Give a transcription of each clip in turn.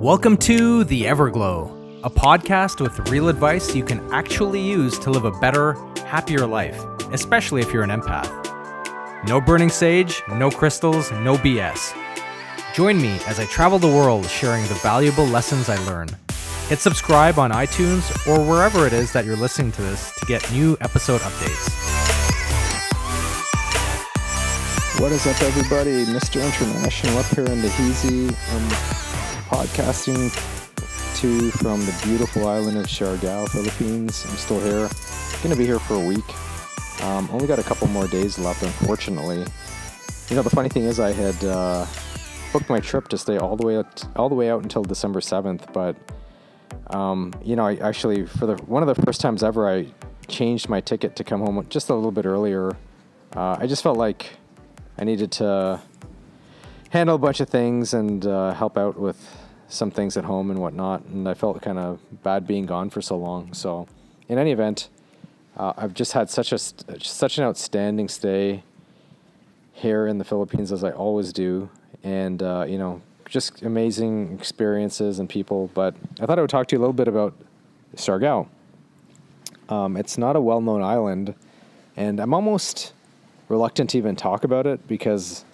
Welcome to The Everglow, a podcast with real advice you can actually use to live a better, happier life, especially if you're an empath. No burning sage, no crystals, no BS. Join me as I travel the world sharing the valuable lessons I learn. Hit subscribe on iTunes or wherever it is that you're listening to this to get new episode updates. What is up, everybody? Mr. International up here in the Heezy. Um, podcasting to from the beautiful island of Siargao, Philippines. I'm still here. Going to be here for a week. Um, only got a couple more days left, unfortunately. You know, the funny thing is, I had uh, booked my trip to stay all the way out, all the way out until December 7th, but um, you know, I actually for the one of the first times ever, I changed my ticket to come home just a little bit earlier. Uh, I just felt like I needed to handle a bunch of things and uh, help out with some things at home and whatnot. And I felt kind of bad being gone for so long. So, in any event, uh, I've just had such a such an outstanding stay here in the Philippines as I always do, and uh, you know, just amazing experiences and people. But I thought I would talk to you a little bit about Siargao. Um, it's not a well-known island, and I'm almost reluctant to even talk about it because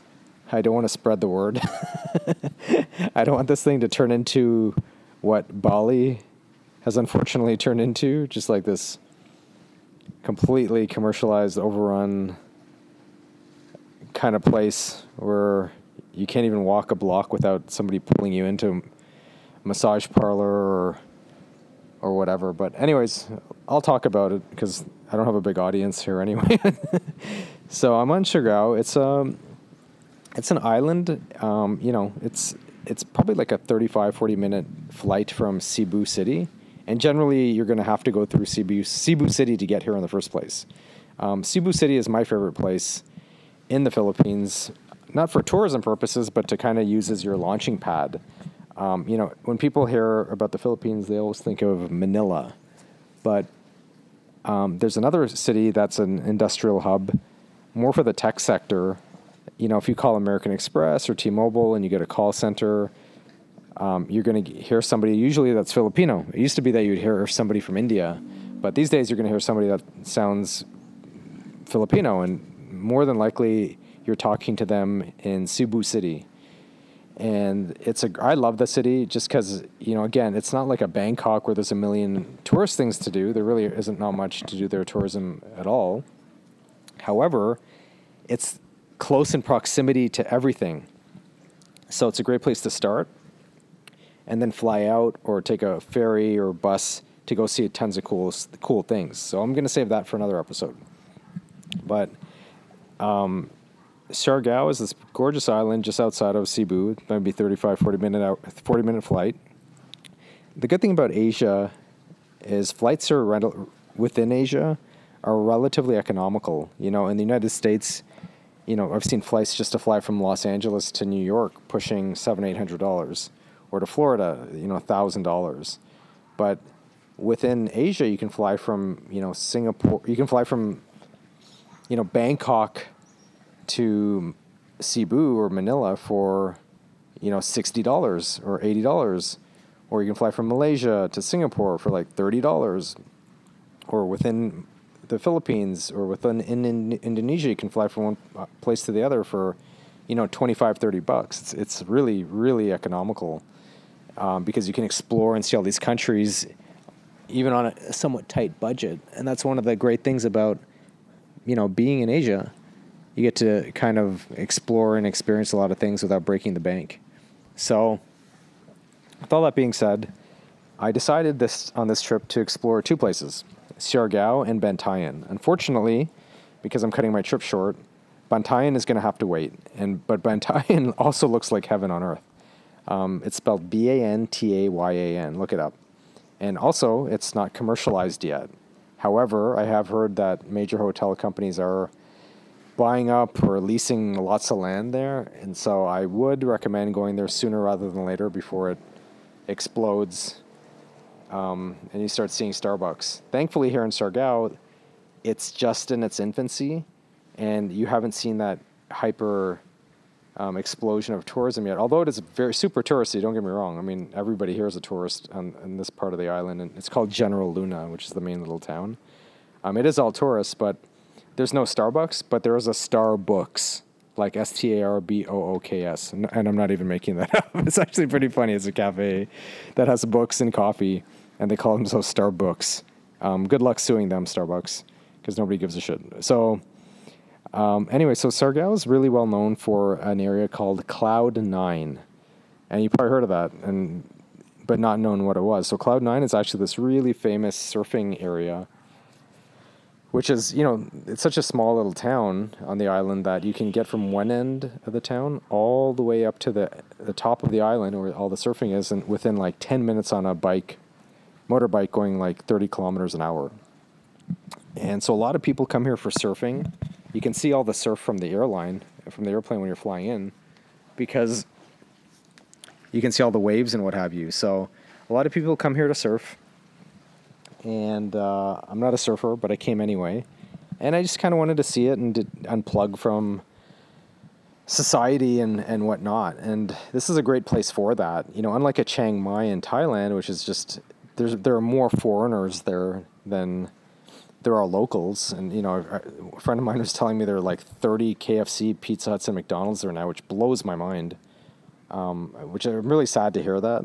I don't want to spread the word. I don't want this thing to turn into what Bali has unfortunately turned into, just like this completely commercialized, overrun kind of place where you can't even walk a block without somebody pulling you into a massage parlor or or whatever. But anyways, I'll talk about it because I don't have a big audience here anyway. so I'm on Siargao. It's um it's an island. Um, you know, it's it's probably like a 35, 40 minute flight from Cebu City. And generally, you're going to have to go through Cebu, Cebu City to get here in the first place. Um, Cebu City is my favorite place in the Philippines, not for tourism purposes, but to kind of use as your launching pad. Um, you know, when people hear about the Philippines, they always think of Manila. But um, there's another city that's an industrial hub, more for the tech sector, you know, if you call American Express or T-Mobile and you get a call center, um, you're going to hear somebody usually that's Filipino. It used to be that you'd hear somebody from India, but these days you're going to hear somebody that sounds Filipino, and more than likely you're talking to them in Cebu City. And it's a I love the city just because you know again it's not like a Bangkok where there's a million tourist things to do. There really isn't not much to do there tourism at all. However, it's close in proximity to everything. So it's a great place to start and then fly out or take a ferry or bus to go see tons of cool cool things. So I'm going to save that for another episode. But um, Siargao is this gorgeous island just outside of Cebu, maybe 35 40 minute out, 40 minute flight. The good thing about Asia is flights are within Asia are relatively economical. You know, in the United States, you know, I've seen flights just to fly from Los Angeles to New York pushing seven, eight hundred dollars, or to Florida, you know, thousand dollars. But within Asia, you can fly from, you know, Singapore. You can fly from, you know, Bangkok to Cebu or Manila for, you know, sixty dollars or eighty dollars, or you can fly from Malaysia to Singapore for like thirty dollars, or within the Philippines or within in, in, Indonesia, you can fly from one uh, place to the other for, you know, 25, 30 bucks. It's, it's really, really economical um, because you can explore and see all these countries even on a somewhat tight budget. And that's one of the great things about, you know, being in Asia. You get to kind of explore and experience a lot of things without breaking the bank. So, with all that being said, I decided this on this trip to explore two places. Siargao, and Bantayan. Unfortunately, because I'm cutting my trip short, Bantayan is going to have to wait. And but Bantayan also looks like heaven on earth. Um, it's spelled B A N T A Y A N. Look it up. And also, it's not commercialized yet. However, I have heard that major hotel companies are buying up or leasing lots of land there, and so I would recommend going there sooner rather than later before it explodes um, and you start seeing Starbucks. Thankfully, here in Siargao, it's just in its infancy, and you haven't seen that hyper um, explosion of tourism yet. Although it is very super touristy, don't get me wrong. I mean, everybody here is a tourist on, in this part of the island, and it's called General Luna, which is the main little town. Um, it is all tourists, but there's no Starbucks, but there is a Starbooks, like S T A R B O O K S, and I'm not even making that up. It's actually pretty funny. It's a cafe that has books and coffee, and they call themselves Starbooks. Um, good luck suing them, Starbucks, because nobody gives a shit. So um, anyway, so Siargao is really well known for an area called Cloud Nine, and you probably heard of that, and but not known what it was. So Cloud Nine is actually this really famous surfing area, which is you know it's such a small little town on the island that you can get from one end of the town all the way up to the the top of the island where all the surfing is, and within like ten minutes on a bike, motorbike going like thirty kilometers an hour. And so a lot of people come here for surfing you can see all the surf from the airline, from the airplane when you're flying in, because you can see all the waves and what have you. So a lot of people come here to surf, and uh, I'm not a surfer, but I came anyway, and I just kind of wanted to see it and unplug from society and, and whatnot. And this is a great place for that. You know, unlike a Chiang Mai in Thailand, which is just there's there are more foreigners there than there are locals, and you know, a friend of mine was telling me there are like 30 KFC, Pizza Huts, and McDonald's there now, which blows my mind. Um, which I'm really sad to hear that,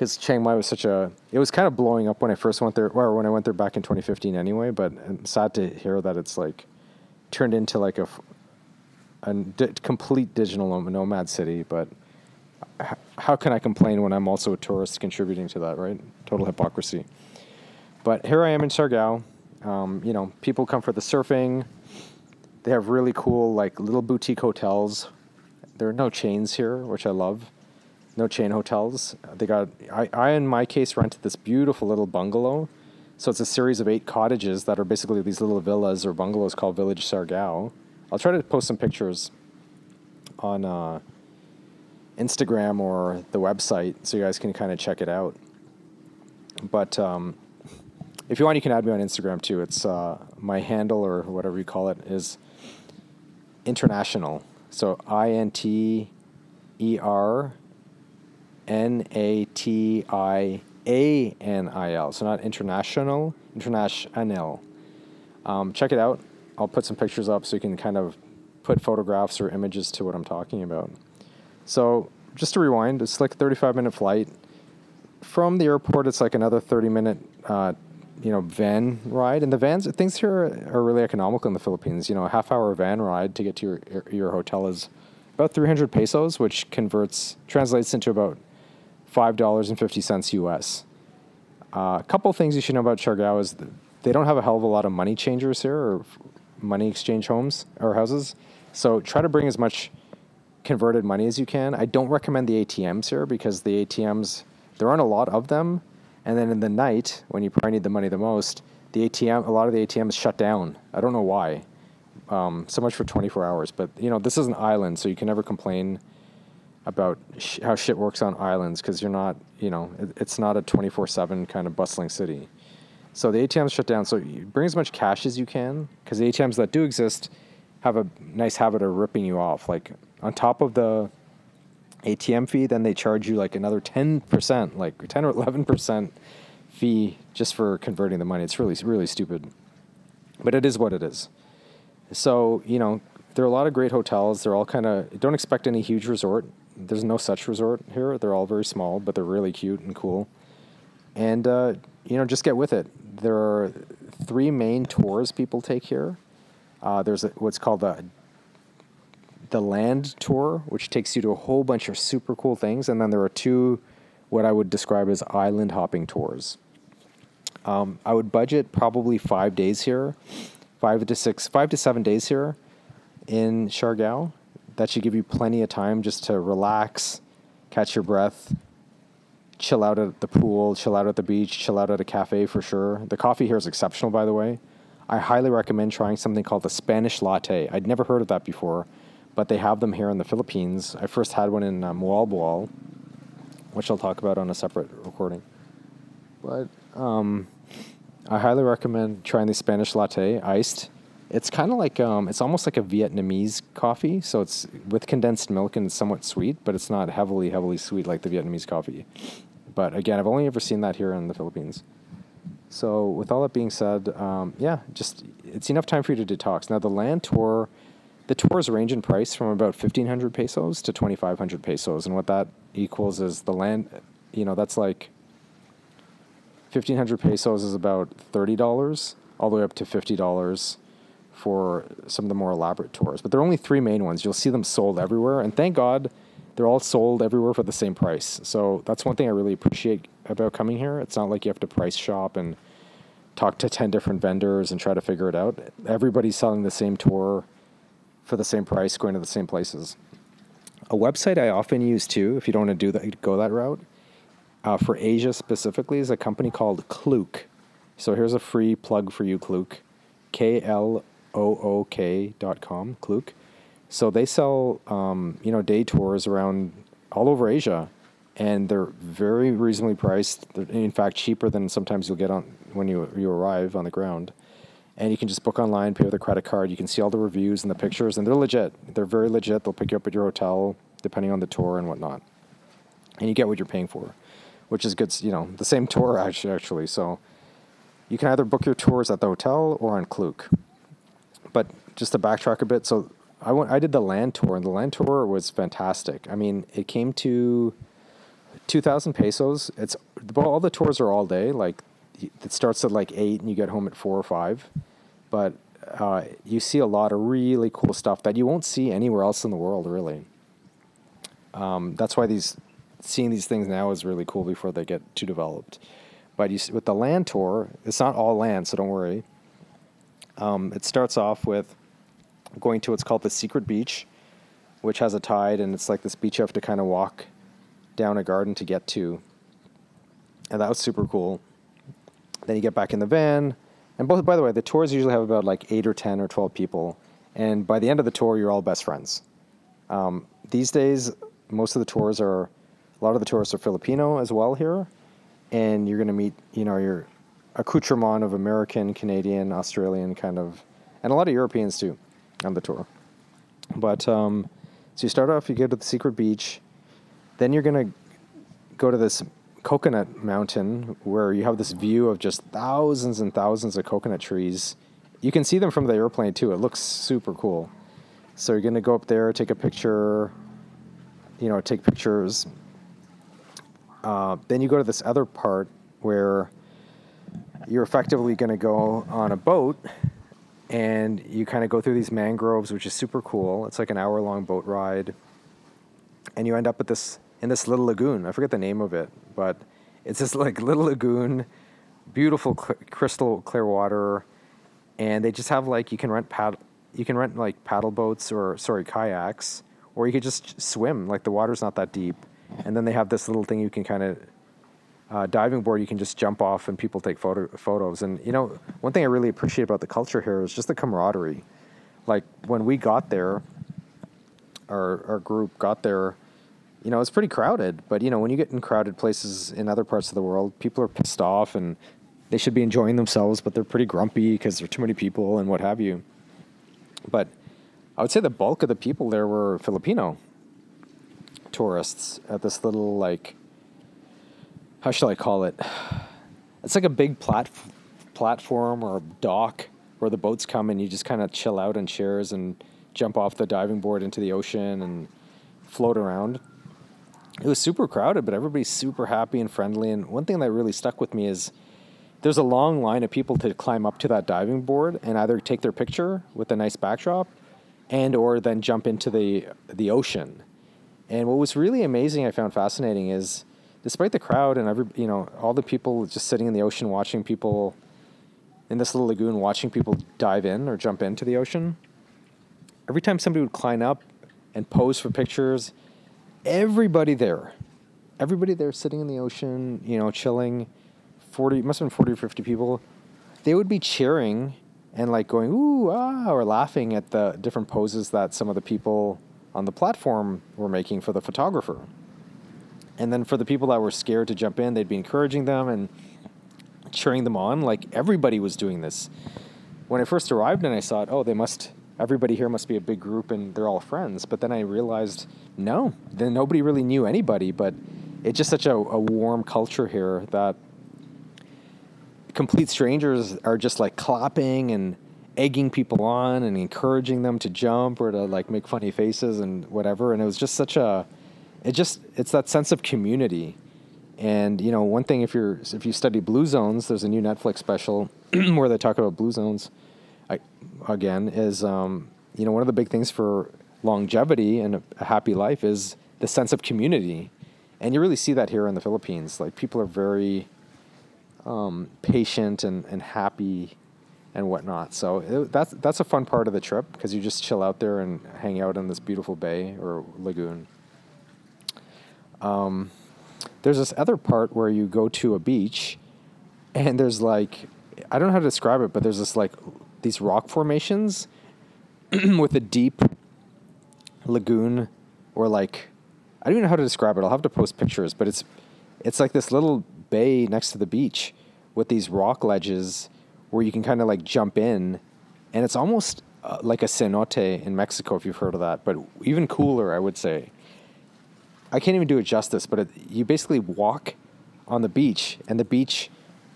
because Chiang Mai was such a. It was kind of blowing up when I first went there, or when I went there back in 2015 anyway. But I'm sad to hear that it's like turned into like a, a di- complete digital nomad city. But how can I complain when I'm also a tourist contributing to that, right? Total hypocrisy. But here I am in Siargao. Um, you know, people come for the surfing. They have really cool, like little boutique hotels. There are no chains here, which I love. No chain hotels. They got. I, I in my case rented this beautiful little bungalow. So it's a series of eight cottages that are basically these little villas or bungalows called Village Siargao. I'll try to post some pictures on uh, Instagram or the website so you guys can kind of check it out. But um, if you want, you can add me on Instagram too. It's uh, my handle or whatever you call it is international. So I N T E R N A T I A N I L. So not international, international. Um, check it out. I'll put some pictures up so you can kind of put photographs or images to what I'm talking about. So just to rewind, it's like a 35 minute flight. From the airport, it's like another 30 minute uh, you know van ride, and the vans things here are really economical in the Philippines. You know, a half hour van ride to get to your your hotel is about 300 pesos, which converts translates into about five dollars and fifty cents US. Uh, a couple things you should know about Siargao is they don't have a hell of a lot of money changers here or money exchange homes or houses. So try to bring as much converted money as you can. I don't recommend the ATMs here because the ATMs there aren't a lot of them and then in the night, when you probably need the money the most, the ATM, a lot of the ATMs shut down. I don't know why. Um, so much for 24 hours. But you know, this is an island, so you can never complain about sh- how shit works on islands because you're not, you know, it, it's not a 24/7 kind of bustling city. So the ATMs shut down. So you bring as much cash as you can because the ATMs that do exist have a nice habit of ripping you off. Like on top of the ATM fee, then they charge you like another 10%, like 10 or 11% fee just for converting the money. It's really, really stupid. But it is what it is. So, you know, there are a lot of great hotels. They're all kind of, don't expect any huge resort. There's no such resort here. They're all very small, but they're really cute and cool. And, uh, you know, just get with it. There are three main tours people take here. Uh, there's what's called the the land tour, which takes you to a whole bunch of super cool things, and then there are two what I would describe as island hopping tours. Um, I would budget probably five days here, five to six, five to seven days here in Siargao. That should give you plenty of time just to relax, catch your breath, chill out at the pool, chill out at the beach, chill out at a cafe for sure. The coffee here is exceptional, by the way. I highly recommend trying something called the Spanish latte. I'd never heard of that before but they have them here in the Philippines. I first had one in um, Moalboal, which I'll talk about on a separate recording. But um, I highly recommend trying the Spanish latte iced. It's kind of like um, it's almost like a Vietnamese coffee, so it's with condensed milk and it's somewhat sweet, but it's not heavily heavily sweet like the Vietnamese coffee. But again, I've only ever seen that here in the Philippines. So with all that being said, um, yeah, just it's enough time for you to detox. Now the land tour, the tours range in price from about fifteen hundred pesos to twenty five hundred pesos, and what that equals is the land, you know, that's like fifteen hundred pesos is about thirty dollars, all the way up to fifty dollars for some of the more elaborate tours. But there are only three main ones. You'll see them sold everywhere, and thank God they're all sold everywhere for the same price. So that's one thing I really appreciate about coming here. It's not like you have to price shop and talk to 10 different vendors and try to figure it out. Everybody's selling the same tour for the same price, going to the same places. A website I often use too, if you don't want to do that, go that route, uh, for Asia specifically, is a company called Klook. So here's a free plug for you, Klook. K L OOK.com, Klook. So they sell, um, you know, day tours around all over Asia, and they're very reasonably priced. They're, in fact, cheaper than sometimes you'll get on when you you arrive on the ground. And you can just book online, pay with a credit card. You can see all the reviews and the pictures, and they're legit. They're very legit. They'll pick you up at your hotel, depending on the tour and whatnot. And you get what you're paying for, which is good. You know, the same tour actually. Actually, so you can either book your tours at the hotel or on Klook but just to backtrack a bit, so I went, I did the land tour, and the land tour was fantastic. I mean, it came to two thousand pesos. It's well, all the tours are all day. Like it starts at like eight, and you get home at four or five. But uh, you see a lot of really cool stuff that you won't see anywhere else in the world, really. Um, that's why these seeing these things now is really cool before they get too developed. But you, with the land tour, it's not all land, so don't worry. Um, it starts off with going to what's called the Secret Beach, which has a tide, and it's like this beach you have to kind of walk down a garden to get to. And that was super cool. Then you get back in the van, and both, by the way, the tours usually have about like eight or 10 or 12 people. And by the end of the tour, you're all best friends. Um, these days, most of the tours are, a lot of the tourists are Filipino as well here. And you're going to meet, you know, your accoutrement of American, Canadian, Australian kind of, and a lot of Europeans too on the tour. But um, so you start off, you go to the secret beach, then you're gonna go to this coconut mountain where you have this view of just thousands and thousands of coconut trees. You can see them from the airplane too. It looks super cool. So you're gonna go up there, take a picture, you know, take pictures. Uh, then you go to this other part where you're effectively going to go on a boat and you kind of go through these mangroves, which is super cool. It's like an hour long boat ride. And you end up at this in this little lagoon. I forget the name of it, but it's this like little lagoon, beautiful cl- crystal clear water, and they just have like you can rent pad you can rent like paddle boats or sorry kayaks, or you could just swim. Like the water's not that deep, and then they have this little thing you can kind of uh, diving board you can just jump off and people take photo- photos. And you know one thing i really appreciate about the culture here is just the camaraderie. Like when we got there our, our group got there you know it's pretty crowded. But you know when you get in crowded places in other parts of the world people are pissed off and they should be enjoying themselves but they're pretty grumpy because there are too many people and what have you. But i would say the bulk of the people there were filipino tourists at this little like how shall I call it? It's like a big plat- platform or dock where the boats come and you just kind of chill out in chairs and jump off the diving board into the ocean and float around. It was super crowded, but everybody's super happy and friendly. And one thing that really stuck with me is there's a long line of people to climb up to that diving board and either take their picture with a nice backdrop and or then jump into the the ocean. And what was really amazing I found fascinating is despite the crowd and every you know all the people just sitting in the ocean watching people in this little lagoon watching people dive in or jump into the ocean every time somebody would climb up and pose for pictures everybody there everybody there sitting in the ocean you know chilling 40 must have been 40 or 50 people they would be cheering and like going ooh ah or laughing at the different poses that some of the people on the platform were making for the photographer and then for the people that were scared to jump in, they'd be encouraging them. And cheering them on. Like everybody was doing this. When I first arrived, and I thought, oh, they must. Everybody here must be a big group, and they're all friends. But then I realized, no, then nobody really knew anybody. But it's just such a, a warm culture here that complete strangers are just like clapping and egging people on and encouraging them to jump or to like make funny faces and whatever. And it was just such a, it just it's that sense of community. And you know, one thing if you're if you study blue zones, there's a new Netflix special where they talk about blue zones. I, again, is um, you know one of the big things for longevity and a, a happy life is the sense of community, and you really see that here in the Philippines. Like people are very um, patient and, and happy and whatnot. So it, that's that's a fun part of the trip because you just chill out there and hang out in this beautiful bay or lagoon. Um, there's this other part where you go to a beach, and there's like I don't know how to describe it, but there's this like these rock formations with a deep lagoon or like I don't even know how to describe it. I'll have to post pictures, but it's it's like this little bay next to the beach with these rock ledges where you can kind of like jump in, and it's almost uh, like a cenote in Mexico if you've heard of that, but even cooler, I would say. I can't even do it justice, but it, you basically walk on the beach, and the beach,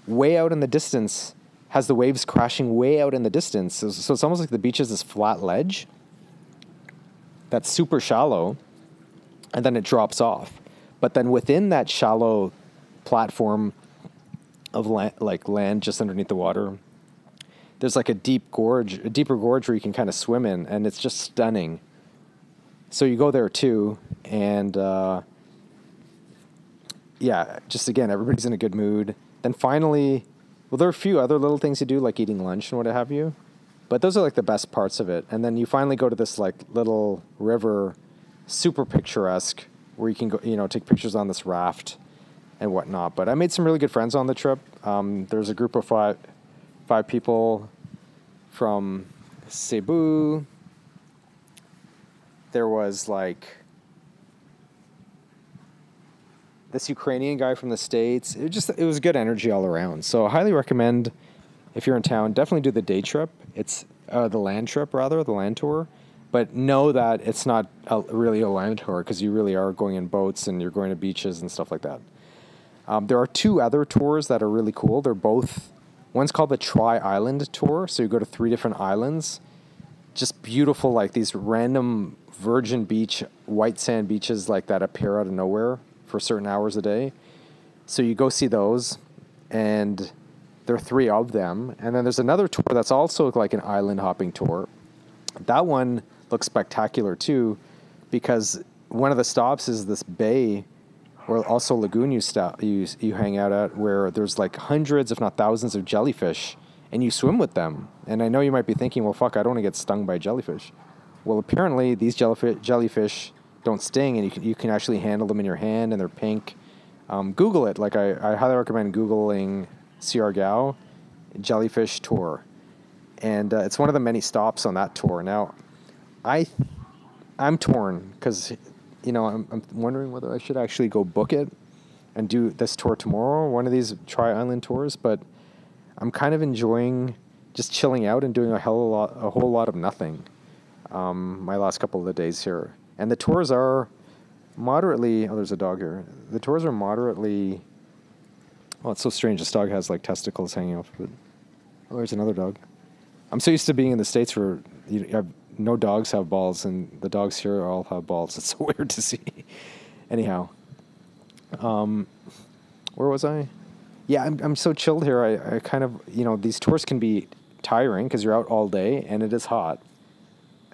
way out in the distance, has the waves crashing way out in the distance. So, so it's almost like the beach is this flat ledge that's super shallow, and then it drops off. But then within that shallow platform of land, like land just underneath the water. There's like a deep gorge, a deeper gorge where you can kind of swim in, and it's just stunning. So you go there too, and uh, yeah, just again, everybody's in a good mood. Then finally, well, there are a few other little things to do, like eating lunch and what have you, but those are like the best parts of it. And then you finally go to this like little river, super picturesque, where you can go, you know, take pictures on this raft and whatnot. But I made some really good friends on the trip. Um, there's a group of five five people from Cebu. There was like this Ukrainian guy from the states. It just it was good energy all around. So I highly recommend if you're in town, definitely do the day trip. It's uh, the land trip rather, the land tour. But know that it's not a, really a land tour because you really are going in boats and you're going to beaches and stuff like that. Um, there are two other tours that are really cool. They're both, one's called the Tri Island Tour. So you go to three different islands. Just beautiful, like these random virgin beach, white sand beaches like that appear out of nowhere for certain hours a day. So you go see those, and there are three of them. And then there's another tour that's also like an island hopping tour. That one looks spectacular too, because one of the stops is this bay or also lagoon you stop you you hang out at where there's like hundreds if not thousands of jellyfish and you swim with them and i know you might be thinking well fuck i don't want to get stung by jellyfish well apparently these jellyfish jellyfish don't sting and you can you can actually handle them in your hand and they're pink um, google it like I, I highly recommend googling siargao jellyfish tour and uh, it's one of the many stops on that tour now i i'm torn because you know, I'm, I'm wondering whether I should actually go book it and do this tour tomorrow, one of these Tri Island tours. But I'm kind of enjoying just chilling out and doing a hell a lot, a whole lot of nothing. Um, my last couple of the days here, and the tours are moderately. Oh, there's a dog here. The tours are moderately. Well, it's so strange. This dog has like testicles hanging off of it. Oh, there's another dog. I'm so used to being in the states where you, I've no dogs have balls, and the dogs here all have balls. It's so weird to see. Anyhow, um, where was I? Yeah, I'm I'm so chilled here. I, I kind of you know these tours can be tiring because you're out all day and it is hot.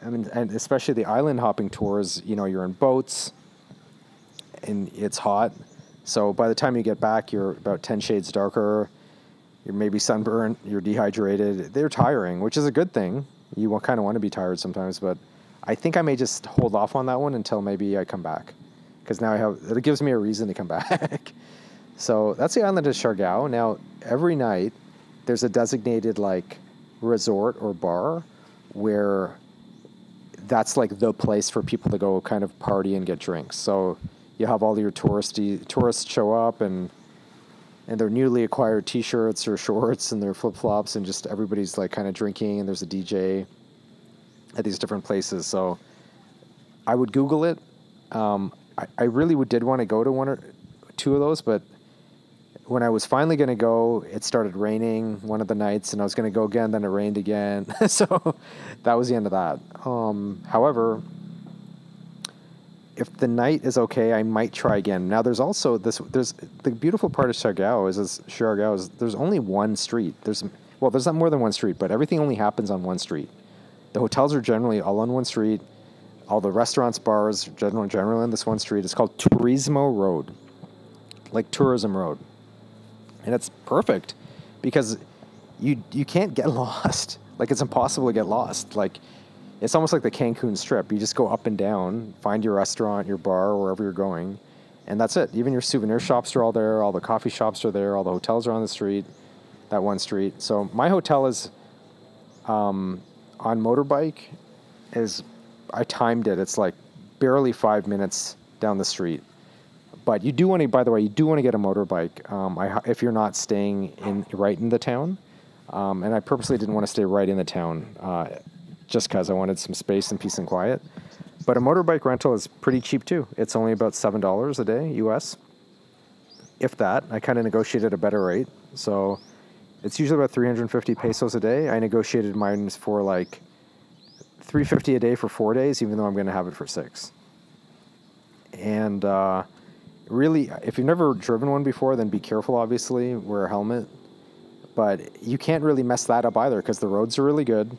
I mean, and especially the island hopping tours. You know, you're in boats, and it's hot. So by the time you get back, you're about ten shades darker. You're maybe sunburned. You're dehydrated. They're tiring, which is a good thing you kind of want to be tired sometimes, but I think I may just hold off on that one until maybe I come back, because now I have it gives me a reason to come back. so that's the island of Siargao. Now every night there's a designated like resort or bar where that's like the place for people to go kind of party and get drinks. So you have all your touristy tourists show up and and their newly acquired T-shirts or shorts and their flip flops, and just everybody's like kind of drinking, and there's a DJ at these different places. So I would Google it. Um, I, I really would, did want to go to one or two of those, but when I was finally going to go, it started raining one of the nights, and I was going to go again. Then it rained again, so that was the end of that. Um, however, if the night is okay, I might try again. Now, there's also this. There's the beautiful part of Siargao is, is Siargao is there's only one street. There's well, there's not more than one street, but everything only happens on one street. The hotels are generally all on one street. All the restaurants, bars, generally generally on this one street. It's called Turismo Road, like Tourism Road and it's perfect because you you can't get lost. Like it's impossible to get lost. Like it's almost like the Cancun Strip. You just go up and down, find your restaurant, your bar, wherever you're going, and that's it. Even your souvenir shops are all there. All the coffee shops are there. All the hotels are on the street, that one street. So my hotel is um, on motorbike. Is I timed it. It's like barely five minutes down the street but you do want to, by the way, you do want to get a motorbike um, I, if you're not staying in right in the town. Um, and I purposely didn't want to stay right in the town, uh, just because I wanted some space and peace and quiet. But a motorbike rental is pretty cheap too. It's only about seven dollars a day US, if that. I kind of negotiated a better rate, so it's usually about 350 pesos a day. I negotiated mine for like 350 a day for four days, even though I'm going to have it for six. And uh, really, if you've never driven one before, then be careful. Obviously, wear a helmet. But you can't really mess that up either because the roads are really good.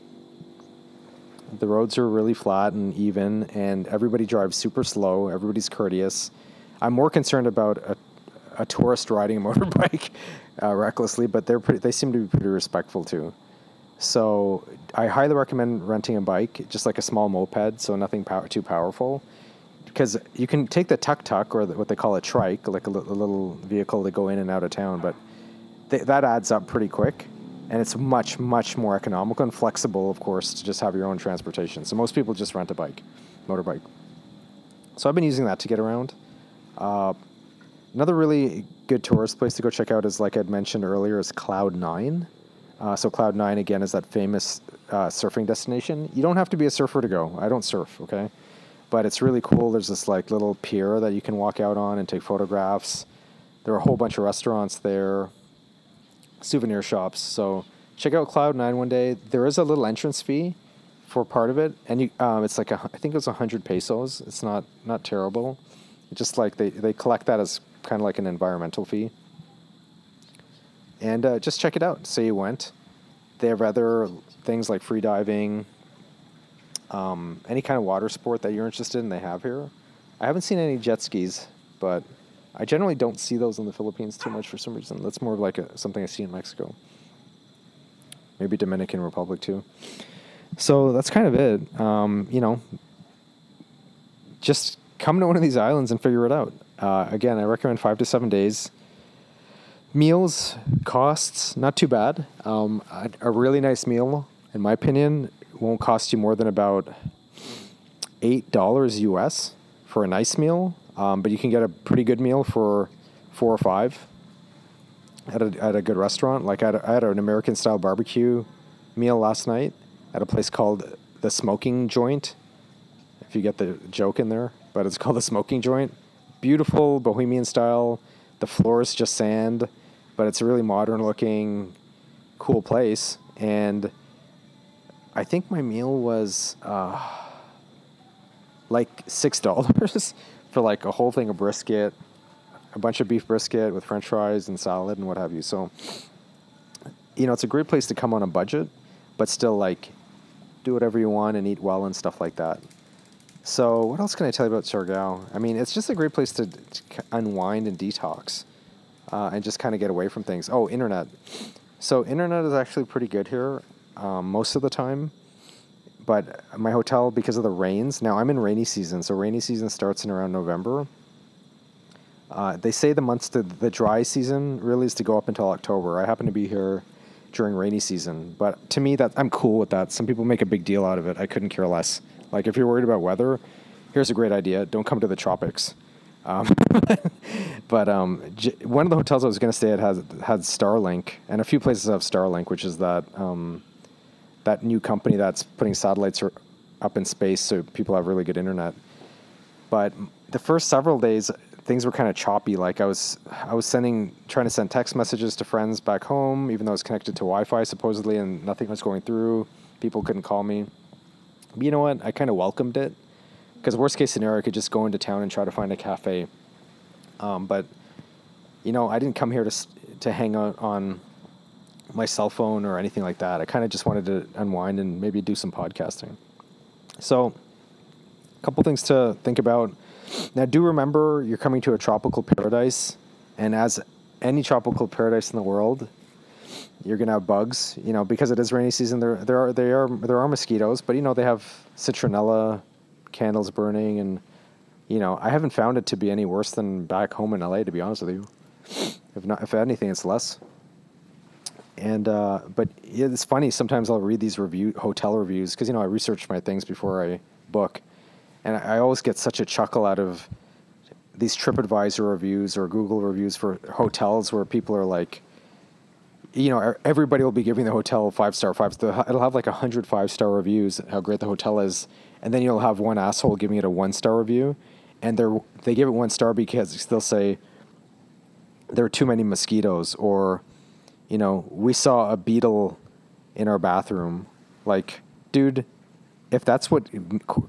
The roads are really flat and even, and everybody drives super slow. Everybody's courteous. I'm more concerned about a, a tourist riding a motorbike uh, recklessly, but they're pretty, they seem to be pretty respectful too. So I highly recommend renting a bike, just like a small moped, so nothing too powerful because you can take the tuk tuk or the, what they call a trike, like a, l- a little vehicle to go in and out of town, but th- that adds up pretty quick. And it's much, much more economical and flexible, of course, to just have your own transportation. So most people just rent a bike, motorbike. So I've been using that to get around. Uh, another really good tourist place to go check out is, like I'd mentioned earlier, is Cloud Nine. Uh, so Cloud Nine again is that famous uh, surfing destination. You don't have to be a surfer to go. I don't surf, okay? but it's really cool. There's this like little pier that you can walk out on and take photographs. There are a whole bunch of restaurants there, souvenir shops. So check out Cloud Nine one day. There is a little entrance fee for part of it, and you, um, it's like a, I think it's a hundred pesos. It's not not terrible. It's just like they they collect that as kind of like an environmental fee. And uh, just check it out. Say you went. They have other things like free diving, um, any kind of water sport that you're interested in, they have here. I haven't seen any jet skis, but I generally don't see those in the Philippines too much for some reason. That's more of like a, something I see in Mexico. Maybe Dominican Republic too. So that's kind of it. Um, you know, just come to one of these islands and figure it out. Uh, again, I recommend five to seven days. Meals, costs, not too bad. Um, a, a really nice meal, in my opinion, won't cost you more than about eight dollars US for a nice meal, um, but you can get a pretty good meal for four or five at a, at a good restaurant. Like I had, had an American style barbecue meal last night at a place called the Smoking Joint. If you get the joke in there, but it's called the Smoking Joint. Beautiful bohemian style. The floor is just sand, but it's a really modern looking, cool place. And I think my meal was uh, like six dollars for like a whole thing of brisket, a bunch of beef brisket with French fries and salad and what have you. So, you know, it's a great place to come on a budget, but still like do whatever you want and eat well and stuff like that. So, what else can I tell you about Siargao? I mean, it's just a great place to, to unwind and detox, uh, and just kind of get away from things. Oh, internet. So, internet is actually pretty good here um, most of the time. But my hotel, because of the rains, now I'm in rainy season, so rainy season starts in around November. Uh, they say the months to the dry season really is to go up until October. I happen to be here during rainy season, but to me that I'm cool with that. Some people make a big deal out of it. I couldn't care less. Like if you're worried about weather, here's a great idea: don't come to the tropics. Um, but um, j- one of the hotels I was going to stay at has had Starlink, and a few places have Starlink, which is that um, that new company that's putting satellites up in space so people have really good internet. But the first several days, things were kind of choppy. Like I was, I was sending, trying to send text messages to friends back home, even though I was connected to Wi-Fi supposedly, and nothing was going through. People couldn't call me. But you know what? I kind of welcomed it because worst case scenario, I could just go into town and try to find a cafe. Um, but you know, I didn't come here to to hang out on my cell phone or anything like that. I kind of just wanted to unwind and maybe do some podcasting. So, a couple things to think about. Now, do remember you're coming to a tropical paradise, and as any tropical paradise in the world, you're gonna have bugs. You know, because it is rainy season. There, there are, there are, there are mosquitoes, but you know they have citronella candles burning, and you know I haven't found it to be any worse than back home in LA. To be honest with you, if not, if anything, it's less. And uh, but it's funny. Sometimes I'll read these review hotel reviews because you know I research my things before I book, and I, I always get such a chuckle out of these TripAdvisor reviews or Google reviews for hotels where people are like, you know, everybody will be giving the hotel five star, five. It'll have like a hundred five star reviews, how great the hotel is, and then you'll have one asshole giving it a one star review, and they they give it one star because they'll say there are too many mosquitoes, or, you know, we saw a beetle in our bathroom. Like, dude, if that's what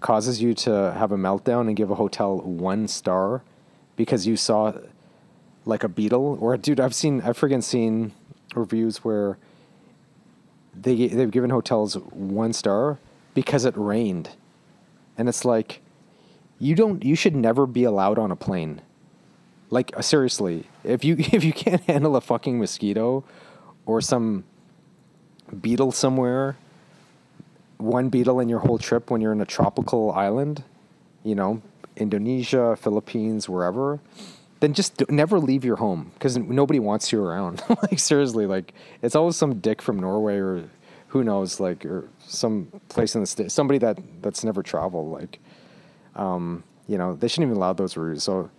causes you to have a meltdown and give a hotel one star because you saw like a beetle, or dude, I've seen, I've friggin' seen reviews where they they've given hotels one star because it rained, and it's like you don't you should never be allowed on a plane. Like seriously, if you if you can't handle a fucking mosquito or some beetle somewhere, one beetle in your whole trip when you're in a tropical island, you know, Indonesia, Philippines, wherever, then just never leave your home because nobody wants you around. like seriously, like it's always some dick from Norway or who knows, like or some place in the state, somebody that that's never traveled. Like, um, you know, they shouldn't even allow those reviews. So,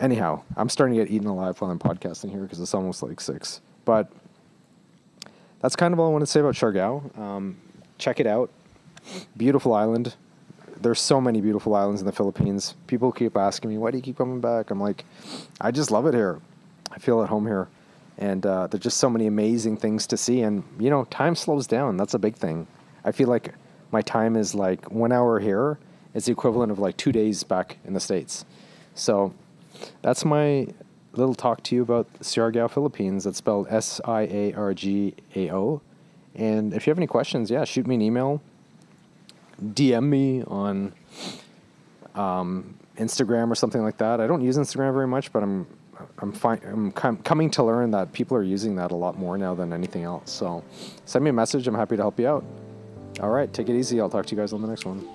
anyhow, I'm starting to get eaten alive while I'm podcasting here because it's almost like six. But that's kind of all I want to say about Siargao. Um, check it out. Beautiful island there's so many beautiful islands in the Philippines. People keep asking me, why do you keep coming back? I'm like, I just love it here. I feel at home here. And uh, there's just so many amazing things to see. And, you know, time slows down. That's a big thing. I feel like my time is like one hour here is the equivalent of like two days back in the States. So that's my little talk to you about Siargao, Philippines. That's spelled S I A R G A O. And if you have any questions, yeah, shoot me an email DM me on um, Instagram or something like that. I don't use Instagram very much, but I'm I'm fine. I'm com- coming to learn that people are using that a lot more now than anything else. So send me a message. I'm happy to help you out. All right, take it easy. I'll talk to you guys on the next one.